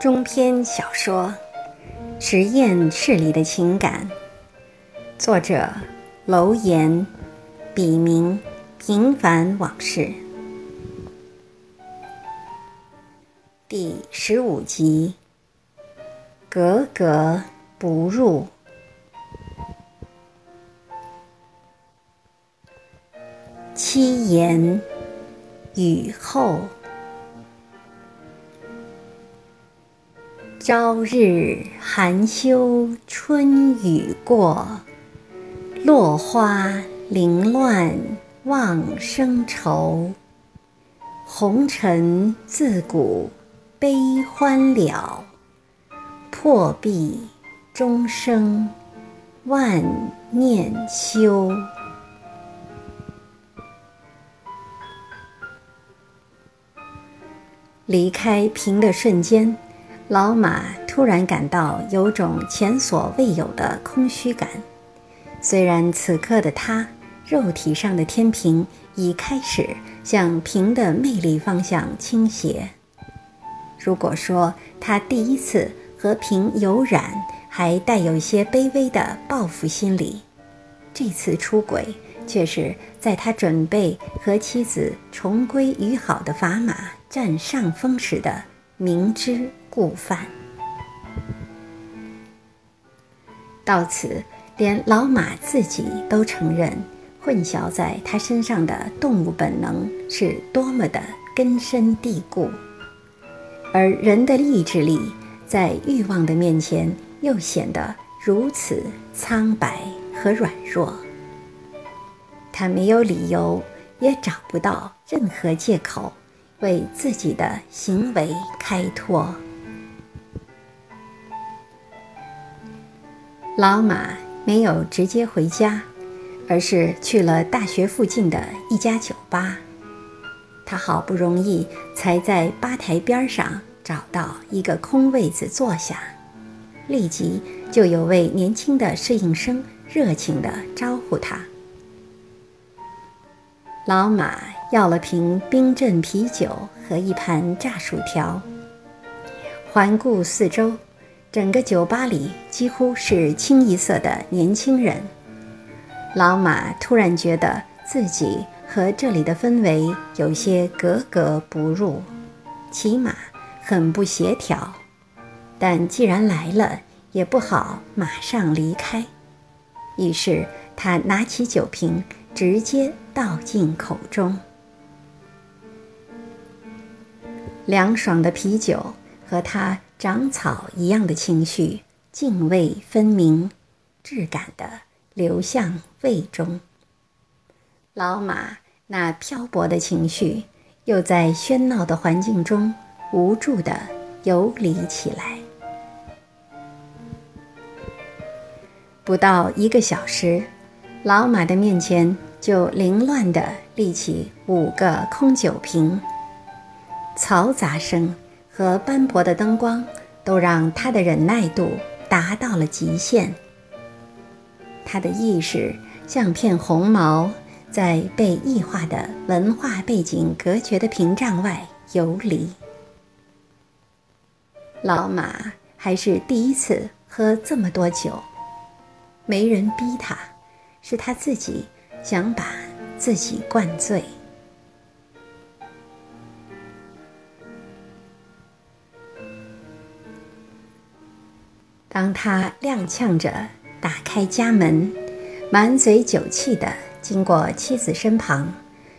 中篇小说《实验室里的情感》，作者楼岩，笔名平凡往事，第十五集，格格不入。七言雨后。朝日含羞春雨过，落花零乱望生愁。红尘自古悲欢了，破壁终生万念休。离开平的瞬间。老马突然感到有种前所未有的空虚感。虽然此刻的他，肉体上的天平已开始向平的魅力方向倾斜。如果说他第一次和平有染，还带有一些卑微的报复心理，这次出轨却是在他准备和妻子重归于好的砝码占上风时的明知。故犯。到此，连老马自己都承认，混淆在他身上的动物本能是多么的根深蒂固，而人的意志力在欲望的面前又显得如此苍白和软弱。他没有理由，也找不到任何借口，为自己的行为开脱。老马没有直接回家，而是去了大学附近的一家酒吧。他好不容易才在吧台边上找到一个空位子坐下，立即就有位年轻的侍应生热情地招呼他。老马要了瓶冰镇啤酒和一盘炸薯条，环顾四周。整个酒吧里几乎是清一色的年轻人。老马突然觉得自己和这里的氛围有些格格不入，起码很不协调。但既然来了，也不好马上离开。于是他拿起酒瓶，直接倒进口中。凉爽的啤酒和他。长草一样的情绪，泾渭分明，质感的流向胃中。老马那漂泊的情绪，又在喧闹的环境中无助地游离起来。不到一个小时，老马的面前就凌乱地立起五个空酒瓶，嘈杂声。和斑驳的灯光都让他的忍耐度达到了极限。他的意识像片红毛，在被异化的文化背景隔绝的屏障外游离。老马还是第一次喝这么多酒，没人逼他，是他自己想把自己灌醉。当他踉跄着打开家门，满嘴酒气地经过妻子身旁，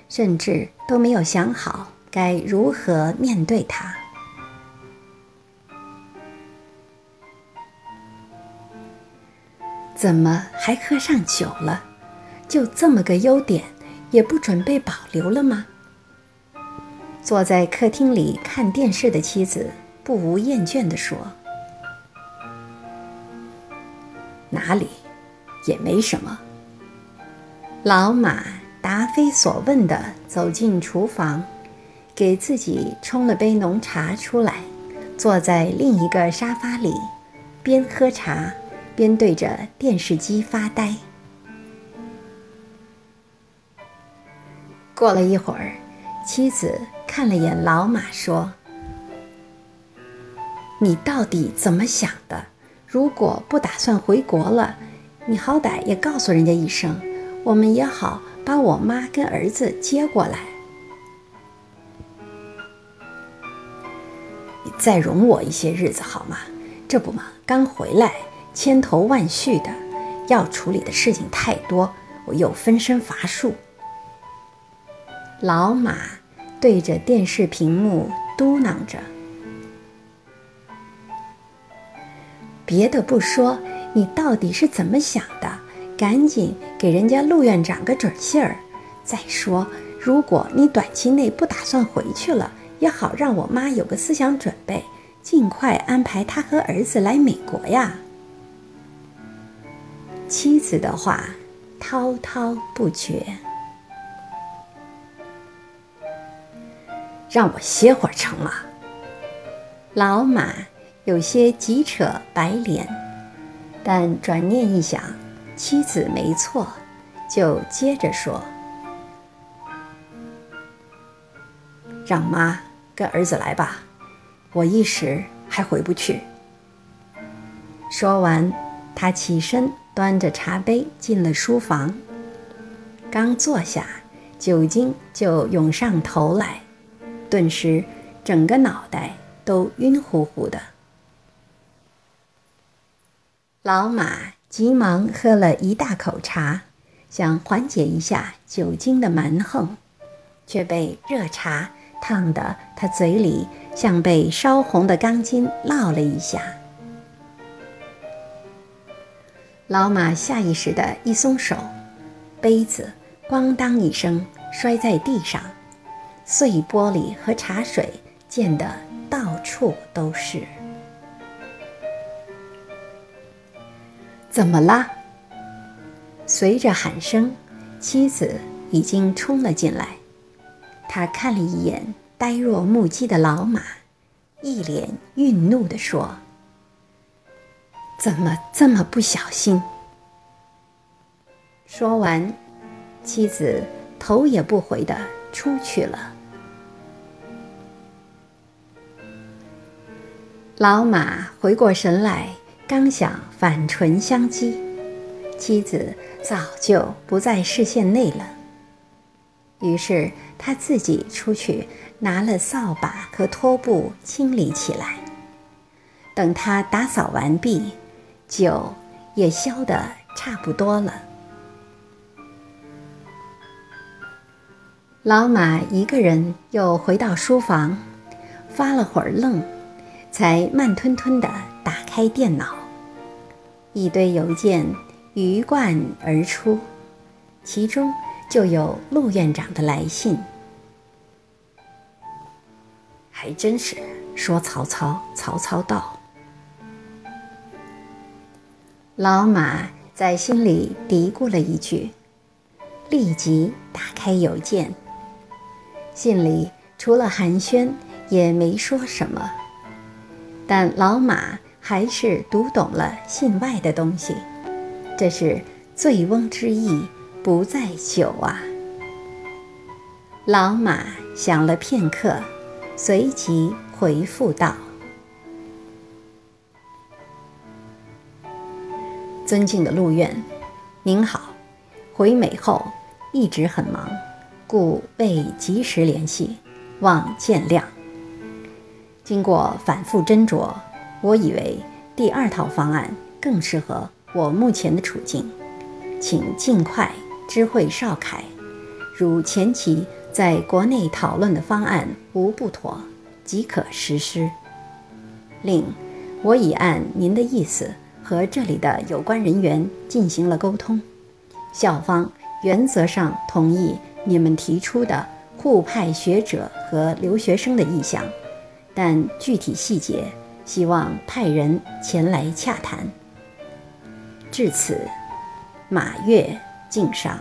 甚至都没有想好该如何面对他。怎么还喝上酒了？就这么个优点，也不准备保留了吗？坐在客厅里看电视的妻子不无厌倦地说。哪里，也没什么。老马答非所问地走进厨房，给自己冲了杯浓茶出来，坐在另一个沙发里，边喝茶边对着电视机发呆。过了一会儿，妻子看了眼老马，说：“你到底怎么想的？如果不打算回国了，你好歹也告诉人家一声，我们也好把我妈跟儿子接过来。你再容我一些日子好吗？这不嘛，刚回来，千头万绪的，要处理的事情太多，我又分身乏术。老马对着电视屏幕嘟囔着。别的不说，你到底是怎么想的？赶紧给人家陆院长个准信儿。再说，如果你短期内不打算回去了，也好让我妈有个思想准备，尽快安排她和儿子来美国呀。妻子的话滔滔不绝，让我歇会儿成吗？老马。有些急扯白脸，但转念一想，妻子没错，就接着说：“让妈跟儿子来吧，我一时还回不去。”说完，他起身端着茶杯进了书房，刚坐下，酒精就涌上头来，顿时整个脑袋都晕乎乎的。老马急忙喝了一大口茶，想缓解一下酒精的蛮横，却被热茶烫得他嘴里像被烧红的钢筋烙了一下。老马下意识地一松手，杯子“咣当”一声摔在地上，碎玻璃和茶水溅得到处都是。怎么啦？随着喊声，妻子已经冲了进来。他看了一眼呆若木鸡的老马，一脸愠怒地说：“怎么这么不小心？”说完，妻子头也不回地出去了。老马回过神来。刚想反唇相讥，妻子早就不在视线内了。于是他自己出去拿了扫把和拖布清理起来。等他打扫完毕，酒也消得差不多了。老马一个人又回到书房，发了会儿愣，才慢吞吞地打开电脑。一堆邮件鱼贯而出，其中就有陆院长的来信。还真是说曹操，曹操到。老马在心里嘀咕了一句，立即打开邮件。信里除了寒暄，也没说什么，但老马。还是读懂了信外的东西，这是醉翁之意不在酒啊！老马想了片刻，随即回复道：“尊敬的陆院，您好，回美后一直很忙，故未及时联系，望见谅。经过反复斟酌。”我以为第二套方案更适合我目前的处境，请尽快知会邵凯，如前期在国内讨论的方案无不妥，即可实施。另，我已按您的意思和这里的有关人员进行了沟通，校方原则上同意你们提出的互派学者和留学生的意向，但具体细节。希望派人前来洽谈。至此，马月敬上。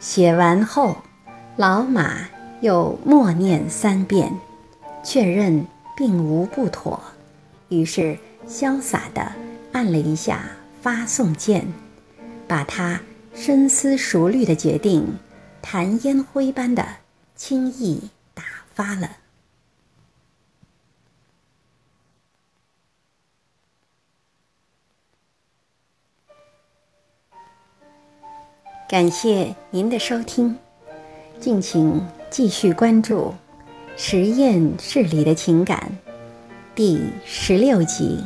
写完后，老马又默念三遍，确认并无不妥，于是潇洒地按了一下发送键，把他深思熟虑的决定，弹烟灰般的。轻易打发了。感谢您的收听，敬请继续关注《实验室里的情感》第十六集。